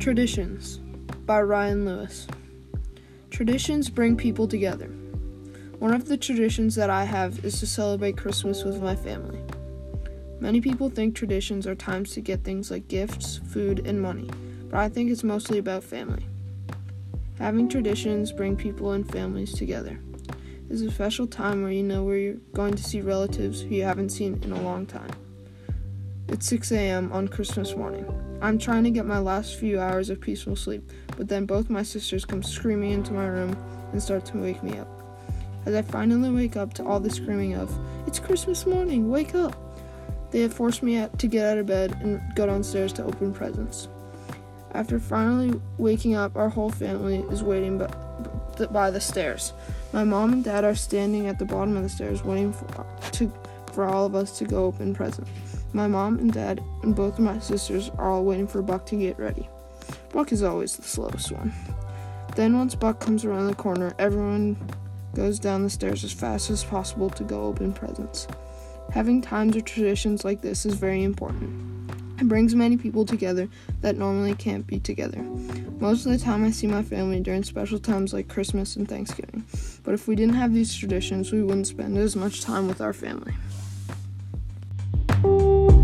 Traditions by Ryan Lewis. Traditions bring people together. One of the traditions that I have is to celebrate Christmas with my family. Many people think traditions are times to get things like gifts, food, and money, but I think it's mostly about family. Having traditions bring people and families together. It's a special time where you know where you're going to see relatives who you haven't seen in a long time. It's 6 a.m. on Christmas morning. I'm trying to get my last few hours of peaceful sleep, but then both my sisters come screaming into my room and start to wake me up. As I finally wake up to all the screaming of, It's Christmas morning, wake up! They have forced me to get out of bed and go downstairs to open presents. After finally waking up, our whole family is waiting by the stairs. My mom and dad are standing at the bottom of the stairs waiting for, to, for all of us to go open presents. My mom and dad and both of my sisters are all waiting for Buck to get ready. Buck is always the slowest one. Then, once Buck comes around the corner, everyone goes down the stairs as fast as possible to go open presents. Having times or traditions like this is very important. It brings many people together that normally can't be together. Most of the time, I see my family during special times like Christmas and Thanksgiving. But if we didn't have these traditions, we wouldn't spend as much time with our family you